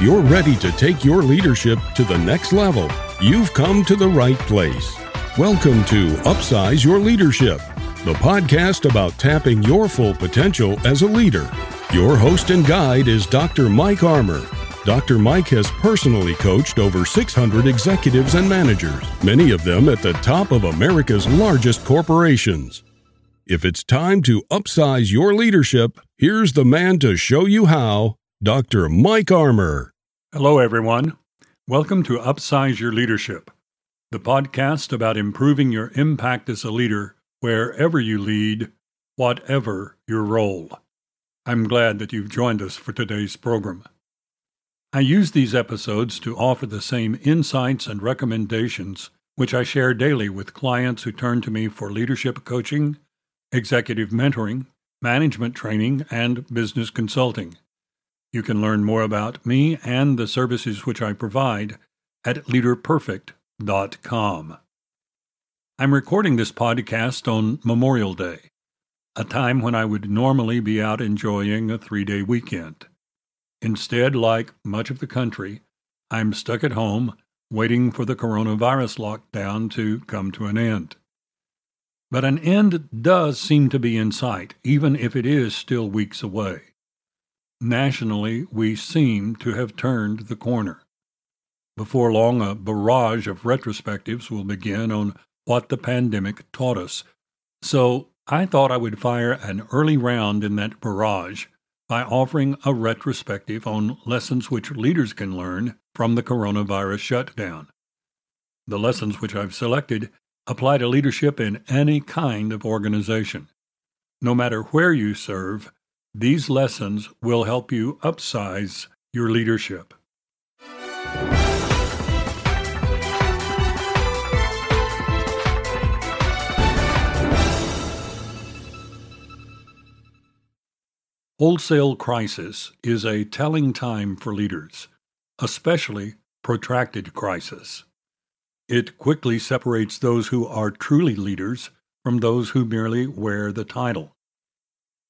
If you're ready to take your leadership to the next level, you've come to the right place. Welcome to Upsize Your Leadership, the podcast about tapping your full potential as a leader. Your host and guide is Dr. Mike Armour. Dr. Mike has personally coached over 600 executives and managers, many of them at the top of America's largest corporations. If it's time to upsize your leadership, here's the man to show you how Dr. Mike Armour. Hello, everyone. Welcome to Upsize Your Leadership, the podcast about improving your impact as a leader wherever you lead, whatever your role. I'm glad that you've joined us for today's program. I use these episodes to offer the same insights and recommendations which I share daily with clients who turn to me for leadership coaching, executive mentoring, management training, and business consulting. You can learn more about me and the services which I provide at leaderperfect.com. I'm recording this podcast on Memorial Day, a time when I would normally be out enjoying a three day weekend. Instead, like much of the country, I'm stuck at home waiting for the coronavirus lockdown to come to an end. But an end does seem to be in sight, even if it is still weeks away. Nationally, we seem to have turned the corner. Before long, a barrage of retrospectives will begin on what the pandemic taught us. So I thought I would fire an early round in that barrage by offering a retrospective on lessons which leaders can learn from the coronavirus shutdown. The lessons which I've selected apply to leadership in any kind of organization. No matter where you serve, these lessons will help you upsize your leadership. Wholesale crisis is a telling time for leaders, especially protracted crisis. It quickly separates those who are truly leaders from those who merely wear the title.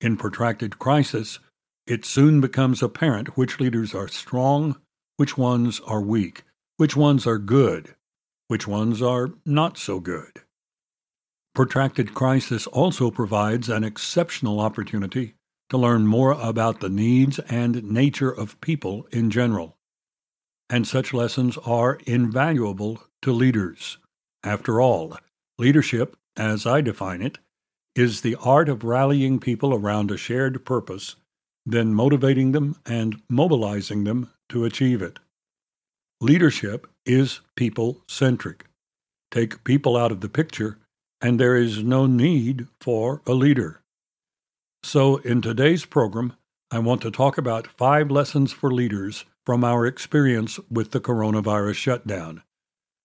In protracted crisis, it soon becomes apparent which leaders are strong, which ones are weak, which ones are good, which ones are not so good. Protracted crisis also provides an exceptional opportunity to learn more about the needs and nature of people in general. And such lessons are invaluable to leaders. After all, leadership, as I define it, is the art of rallying people around a shared purpose, then motivating them and mobilizing them to achieve it. Leadership is people centric. Take people out of the picture, and there is no need for a leader. So, in today's program, I want to talk about five lessons for leaders from our experience with the coronavirus shutdown.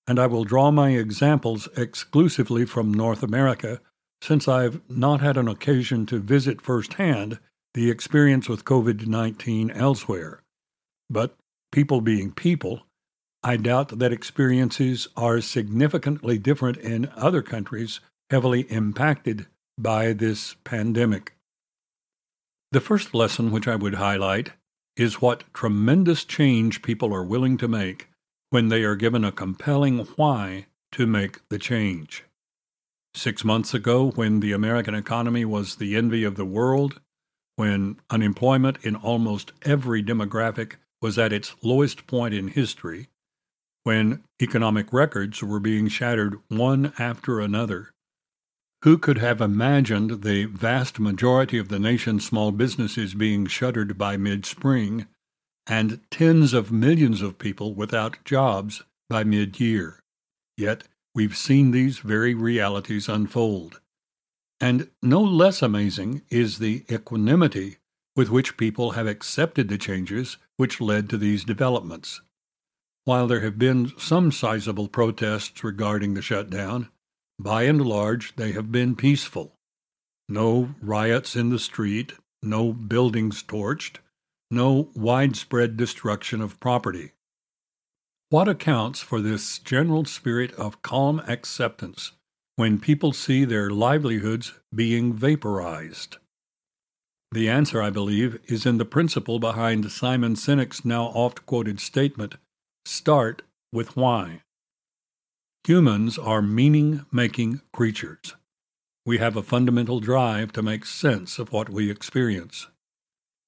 And I will draw my examples exclusively from North America since I've not had an occasion to visit firsthand the experience with COVID 19 elsewhere. But people being people, I doubt that experiences are significantly different in other countries heavily impacted by this pandemic. The first lesson which I would highlight is what tremendous change people are willing to make when they are given a compelling why to make the change. Six months ago, when the American economy was the envy of the world, when unemployment in almost every demographic was at its lowest point in history, when economic records were being shattered one after another, who could have imagined the vast majority of the nation's small businesses being shuttered by mid spring and tens of millions of people without jobs by mid year? Yet we've seen these very realities unfold. And no less amazing is the equanimity with which people have accepted the changes which led to these developments. While there have been some sizable protests regarding the shutdown, by and large they have been peaceful. No riots in the street, no buildings torched, no widespread destruction of property. What accounts for this general spirit of calm acceptance when people see their livelihoods being vaporized? The answer, I believe, is in the principle behind Simon Sinek's now oft quoted statement start with why. Humans are meaning making creatures. We have a fundamental drive to make sense of what we experience.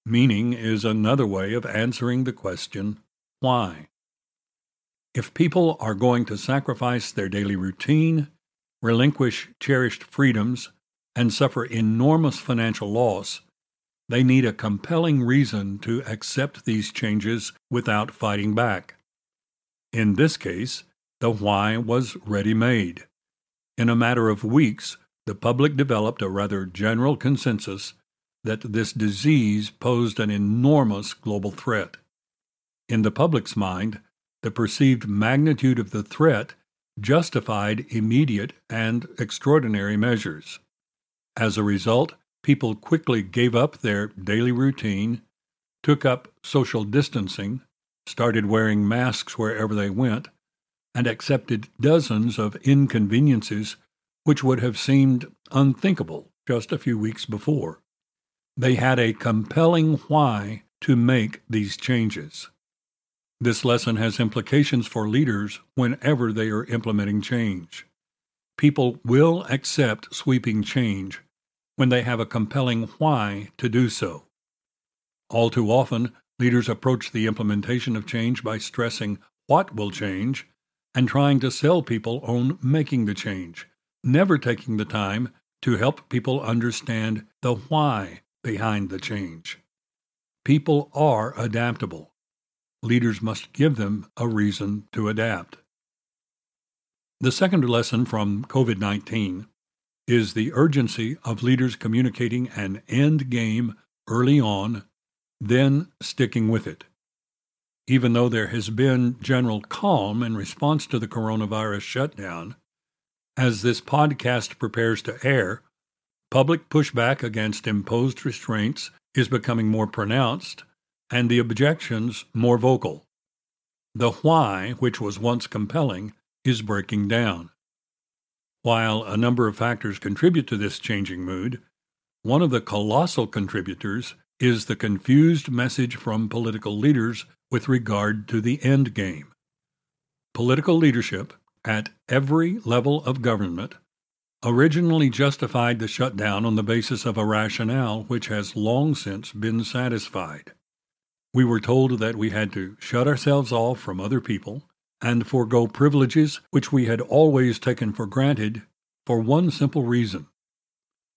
Meaning is another way of answering the question, why? If people are going to sacrifice their daily routine, relinquish cherished freedoms, and suffer enormous financial loss, they need a compelling reason to accept these changes without fighting back. In this case, the why was ready made. In a matter of weeks, the public developed a rather general consensus that this disease posed an enormous global threat. In the public's mind, the perceived magnitude of the threat justified immediate and extraordinary measures. As a result, people quickly gave up their daily routine, took up social distancing, started wearing masks wherever they went, and accepted dozens of inconveniences which would have seemed unthinkable just a few weeks before. They had a compelling why to make these changes. This lesson has implications for leaders whenever they are implementing change. People will accept sweeping change when they have a compelling why to do so. All too often, leaders approach the implementation of change by stressing what will change and trying to sell people on making the change, never taking the time to help people understand the why behind the change. People are adaptable. Leaders must give them a reason to adapt. The second lesson from COVID 19 is the urgency of leaders communicating an end game early on, then sticking with it. Even though there has been general calm in response to the coronavirus shutdown, as this podcast prepares to air, public pushback against imposed restraints is becoming more pronounced and the objections more vocal. The why, which was once compelling, is breaking down. While a number of factors contribute to this changing mood, one of the colossal contributors is the confused message from political leaders with regard to the end game. Political leadership, at every level of government, originally justified the shutdown on the basis of a rationale which has long since been satisfied. We were told that we had to shut ourselves off from other people and forego privileges which we had always taken for granted for one simple reason.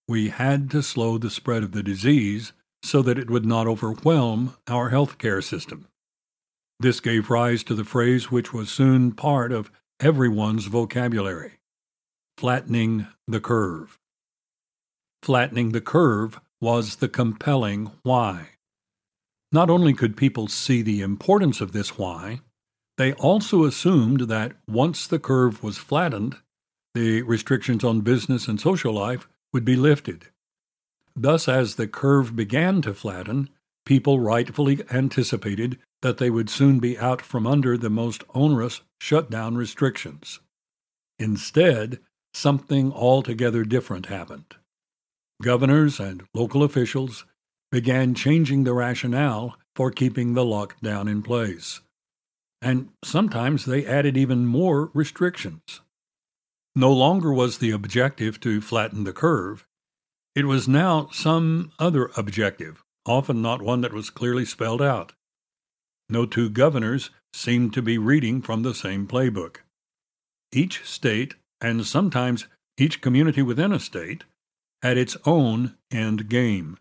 We had to slow the spread of the disease so that it would not overwhelm our health care system. This gave rise to the phrase which was soon part of everyone's vocabulary flattening the curve. Flattening the curve was the compelling why. Not only could people see the importance of this why, they also assumed that once the curve was flattened, the restrictions on business and social life would be lifted. Thus, as the curve began to flatten, people rightfully anticipated that they would soon be out from under the most onerous shutdown restrictions. Instead, something altogether different happened. Governors and local officials began changing the rationale for keeping the lockdown in place. And sometimes they added even more restrictions. No longer was the objective to flatten the curve, it was now some other objective, often not one that was clearly spelled out. No two governors seemed to be reading from the same playbook. Each state, and sometimes each community within a state, had its own end game.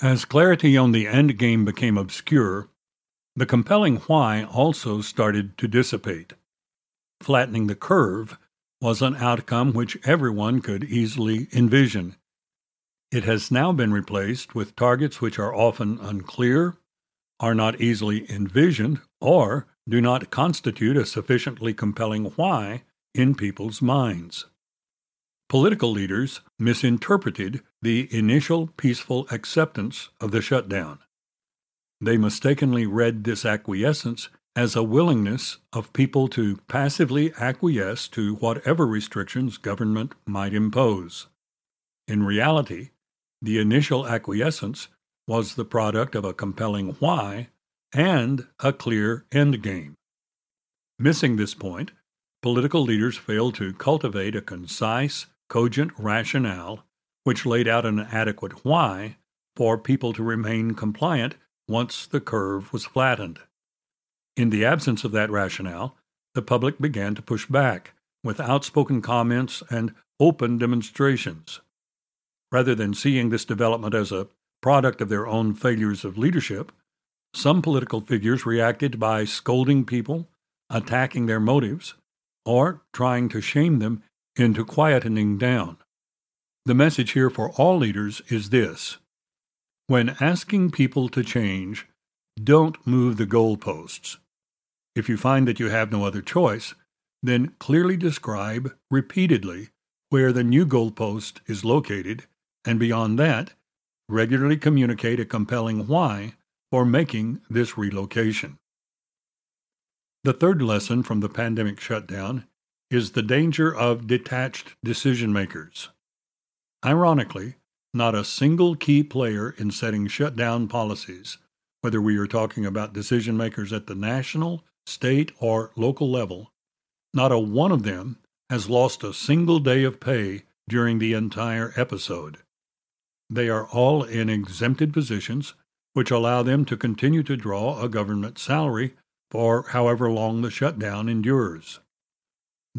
As clarity on the end game became obscure, the compelling why also started to dissipate. Flattening the curve was an outcome which everyone could easily envision. It has now been replaced with targets which are often unclear, are not easily envisioned, or do not constitute a sufficiently compelling why in people's minds. Political leaders misinterpreted the initial peaceful acceptance of the shutdown. They mistakenly read this acquiescence as a willingness of people to passively acquiesce to whatever restrictions government might impose. In reality, the initial acquiescence was the product of a compelling why and a clear end game. Missing this point, political leaders failed to cultivate a concise, cogent rationale which laid out an adequate why for people to remain compliant once the curve was flattened. In the absence of that rationale, the public began to push back with outspoken comments and open demonstrations. Rather than seeing this development as a product of their own failures of leadership, some political figures reacted by scolding people, attacking their motives, or trying to shame them into quietening down. The message here for all leaders is this When asking people to change, don't move the goalposts. If you find that you have no other choice, then clearly describe repeatedly where the new goalpost is located, and beyond that, regularly communicate a compelling why for making this relocation. The third lesson from the pandemic shutdown is the danger of detached decision makers. Ironically, not a single key player in setting shutdown policies, whether we are talking about decision makers at the national, state, or local level, not a one of them has lost a single day of pay during the entire episode. They are all in exempted positions, which allow them to continue to draw a government salary for however long the shutdown endures.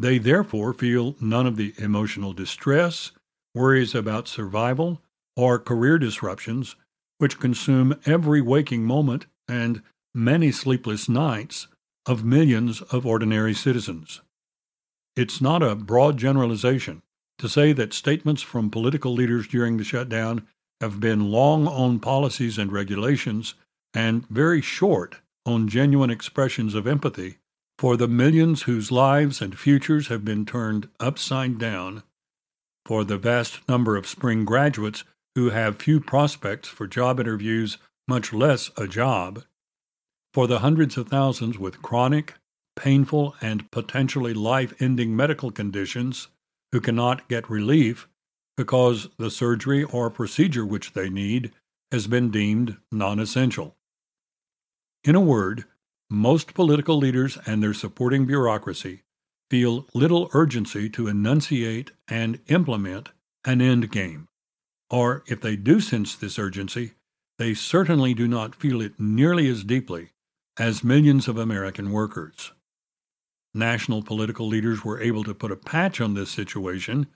They therefore feel none of the emotional distress, worries about survival, or career disruptions which consume every waking moment and many sleepless nights of millions of ordinary citizens. It's not a broad generalization to say that statements from political leaders during the shutdown have been long on policies and regulations and very short on genuine expressions of empathy for the millions whose lives and futures have been turned upside down, for the vast number of spring graduates who have few prospects for job interviews, much less a job, for the hundreds of thousands with chronic, painful, and potentially life ending medical conditions who cannot get relief because the surgery or procedure which they need has been deemed non essential. In a word, most political leaders and their supporting bureaucracy feel little urgency to enunciate and implement an end game. Or, if they do sense this urgency, they certainly do not feel it nearly as deeply as millions of American workers. National political leaders were able to put a patch on this situation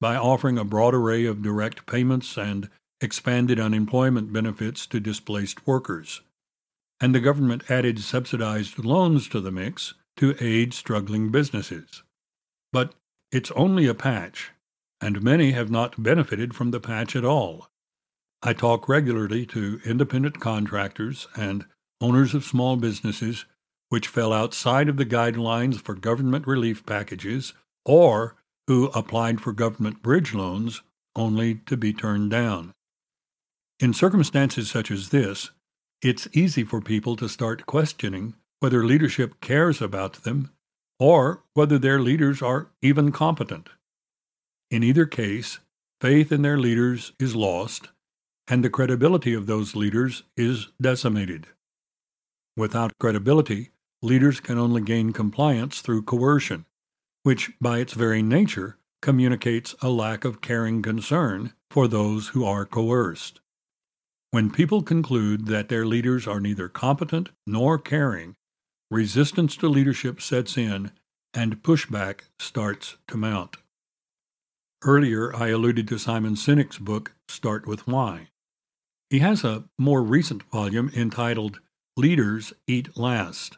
by offering a broad array of direct payments and expanded unemployment benefits to displaced workers and the government added subsidized loans to the mix to aid struggling businesses. But it's only a patch, and many have not benefited from the patch at all. I talk regularly to independent contractors and owners of small businesses which fell outside of the guidelines for government relief packages or who applied for government bridge loans only to be turned down. In circumstances such as this, it's easy for people to start questioning whether leadership cares about them or whether their leaders are even competent. In either case, faith in their leaders is lost, and the credibility of those leaders is decimated. Without credibility, leaders can only gain compliance through coercion, which by its very nature communicates a lack of caring concern for those who are coerced. When people conclude that their leaders are neither competent nor caring, resistance to leadership sets in and pushback starts to mount. Earlier, I alluded to Simon Sinek's book, Start with Why. He has a more recent volume entitled Leaders Eat Last.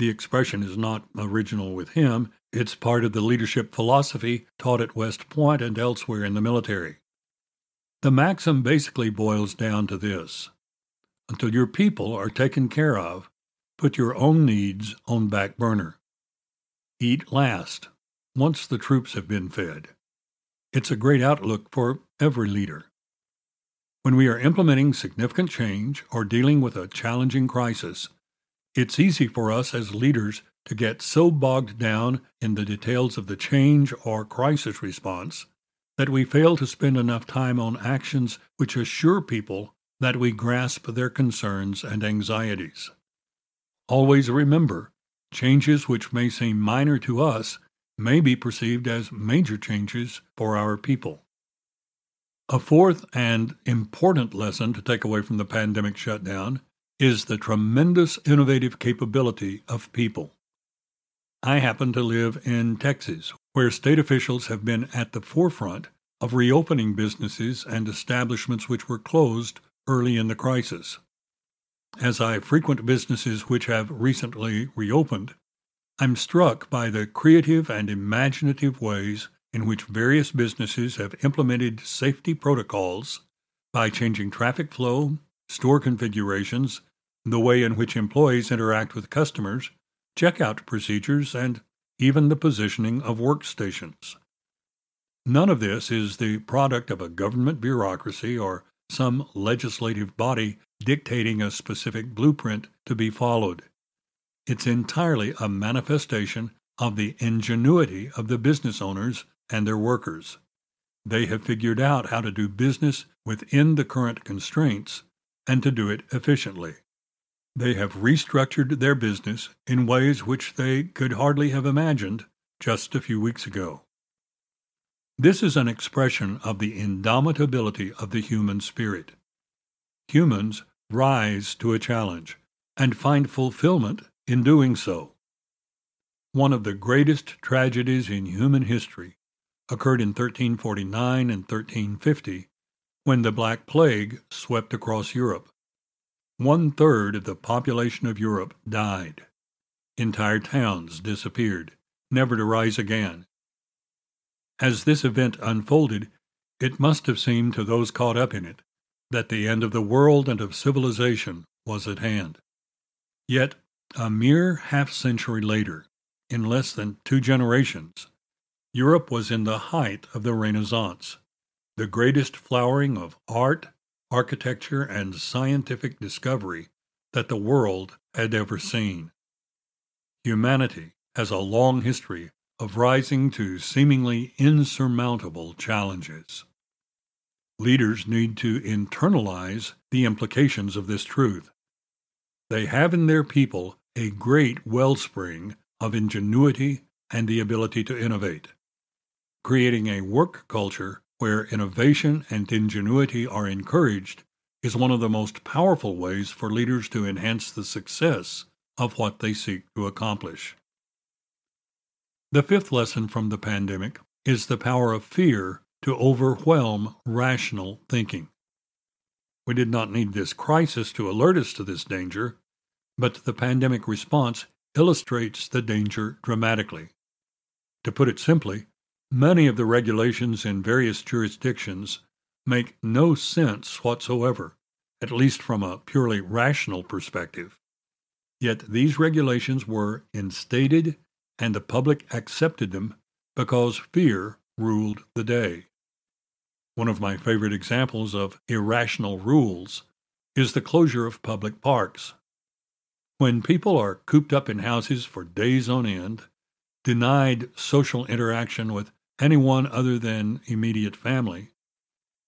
The expression is not original with him, it's part of the leadership philosophy taught at West Point and elsewhere in the military. The maxim basically boils down to this until your people are taken care of, put your own needs on back burner. Eat last, once the troops have been fed. It's a great outlook for every leader. When we are implementing significant change or dealing with a challenging crisis, it's easy for us as leaders to get so bogged down in the details of the change or crisis response that we fail to spend enough time on actions which assure people that we grasp their concerns and anxieties. Always remember, changes which may seem minor to us may be perceived as major changes for our people. A fourth and important lesson to take away from the pandemic shutdown is the tremendous innovative capability of people. I happen to live in Texas, where state officials have been at the forefront of reopening businesses and establishments which were closed early in the crisis. As I frequent businesses which have recently reopened, I'm struck by the creative and imaginative ways in which various businesses have implemented safety protocols by changing traffic flow, store configurations, the way in which employees interact with customers, checkout procedures, and even the positioning of workstations. None of this is the product of a government bureaucracy or some legislative body dictating a specific blueprint to be followed. It's entirely a manifestation of the ingenuity of the business owners and their workers. They have figured out how to do business within the current constraints and to do it efficiently. They have restructured their business in ways which they could hardly have imagined just a few weeks ago. This is an expression of the indomitability of the human spirit. Humans rise to a challenge and find fulfillment in doing so. One of the greatest tragedies in human history occurred in 1349 and 1350 when the Black Plague swept across Europe. One third of the population of Europe died. Entire towns disappeared, never to rise again. As this event unfolded, it must have seemed to those caught up in it that the end of the world and of civilization was at hand. Yet, a mere half century later, in less than two generations, Europe was in the height of the Renaissance, the greatest flowering of art, architecture, and scientific discovery that the world had ever seen. Humanity has a long history of rising to seemingly insurmountable challenges. Leaders need to internalize the implications of this truth. They have in their people a great wellspring of ingenuity and the ability to innovate. Creating a work culture where innovation and ingenuity are encouraged is one of the most powerful ways for leaders to enhance the success of what they seek to accomplish. The fifth lesson from the pandemic is the power of fear to overwhelm rational thinking. We did not need this crisis to alert us to this danger, but the pandemic response illustrates the danger dramatically. To put it simply, many of the regulations in various jurisdictions make no sense whatsoever, at least from a purely rational perspective. Yet these regulations were instated and the public accepted them because fear ruled the day. One of my favorite examples of irrational rules is the closure of public parks. When people are cooped up in houses for days on end, denied social interaction with anyone other than immediate family,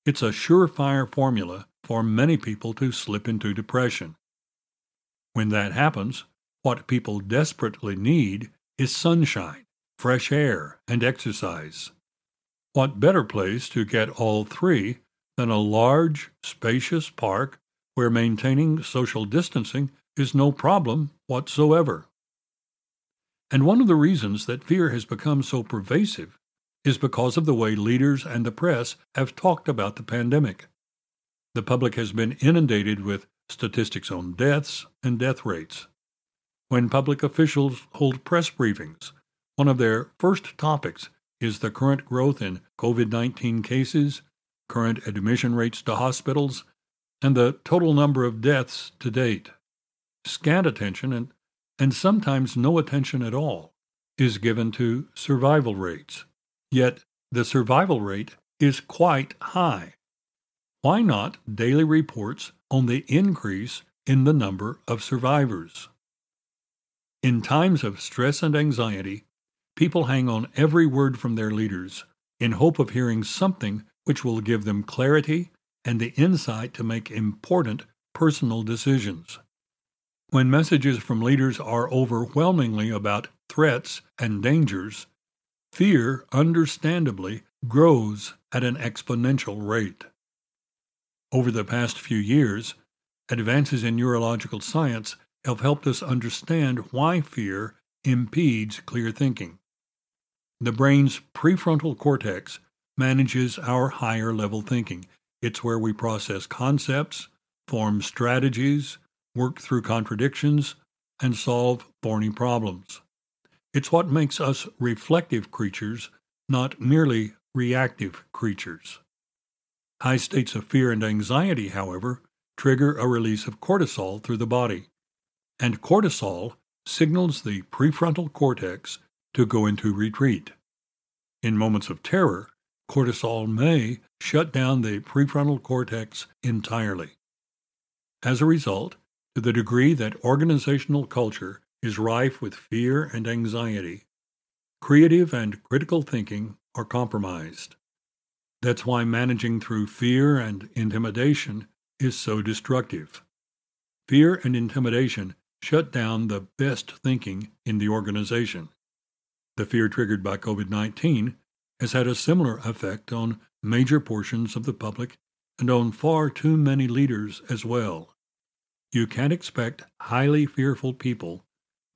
it's a surefire formula for many people to slip into depression. When that happens, what people desperately need is sunshine, fresh air, and exercise. What better place to get all three than a large, spacious park where maintaining social distancing is no problem whatsoever. And one of the reasons that fear has become so pervasive is because of the way leaders and the press have talked about the pandemic. The public has been inundated with statistics on deaths and death rates. When public officials hold press briefings, one of their first topics is the current growth in COVID 19 cases, current admission rates to hospitals, and the total number of deaths to date scant attention and, and sometimes no attention at all is given to survival rates. Yet the survival rate is quite high. Why not daily reports on the increase in the number of survivors? In times of stress and anxiety, people hang on every word from their leaders in hope of hearing something which will give them clarity and the insight to make important personal decisions. When messages from leaders are overwhelmingly about threats and dangers, fear, understandably, grows at an exponential rate. Over the past few years, advances in neurological science have helped us understand why fear impedes clear thinking. The brain's prefrontal cortex manages our higher level thinking. It's where we process concepts, form strategies, work through contradictions, and solve thorny problems. It's what makes us reflective creatures, not merely reactive creatures. High states of fear and anxiety, however, trigger a release of cortisol through the body, and cortisol signals the prefrontal cortex to go into retreat. In moments of terror, cortisol may shut down the prefrontal cortex entirely. As a result, to the degree that organizational culture is rife with fear and anxiety, creative and critical thinking are compromised. That's why managing through fear and intimidation is so destructive. Fear and intimidation shut down the best thinking in the organization. The fear triggered by COVID 19 has had a similar effect on major portions of the public and on far too many leaders as well. You can't expect highly fearful people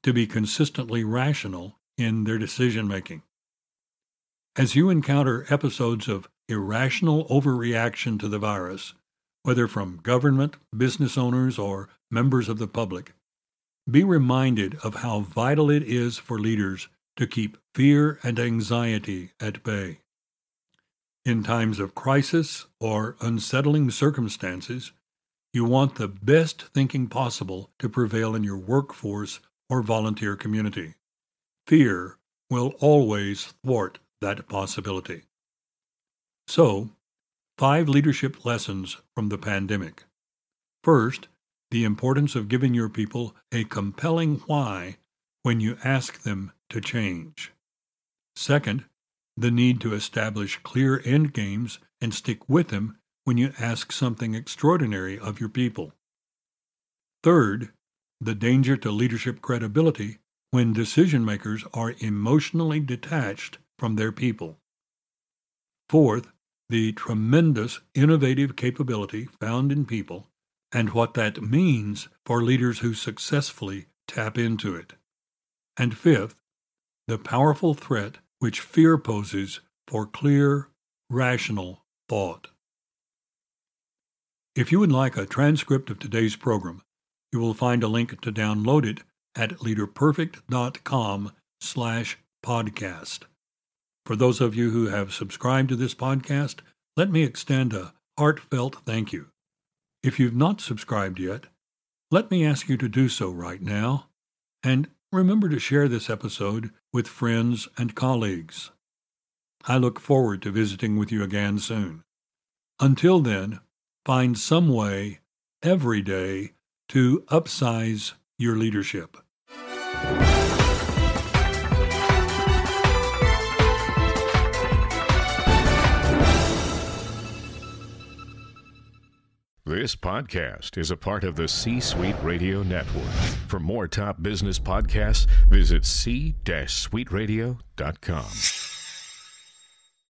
to be consistently rational in their decision making. As you encounter episodes of irrational overreaction to the virus, whether from government, business owners, or members of the public, be reminded of how vital it is for leaders to keep fear and anxiety at bay. In times of crisis or unsettling circumstances, you want the best thinking possible to prevail in your workforce or volunteer community. Fear will always thwart that possibility. So, five leadership lessons from the pandemic. First, the importance of giving your people a compelling why when you ask them to change. Second, the need to establish clear end games and stick with them when you ask something extraordinary of your people. Third, the danger to leadership credibility when decision makers are emotionally detached from their people. Fourth, the tremendous innovative capability found in people and what that means for leaders who successfully tap into it. And fifth, the powerful threat which fear poses for clear, rational thought. If you would like a transcript of today's program, you will find a link to download it at leaderperfect.com slash podcast. For those of you who have subscribed to this podcast, let me extend a heartfelt thank you. If you've not subscribed yet, let me ask you to do so right now, and remember to share this episode with friends and colleagues. I look forward to visiting with you again soon. Until then, find some way every day to upsize your leadership. This podcast is a part of the C Suite Radio Network. For more top business podcasts, visit c-suiteradio.com.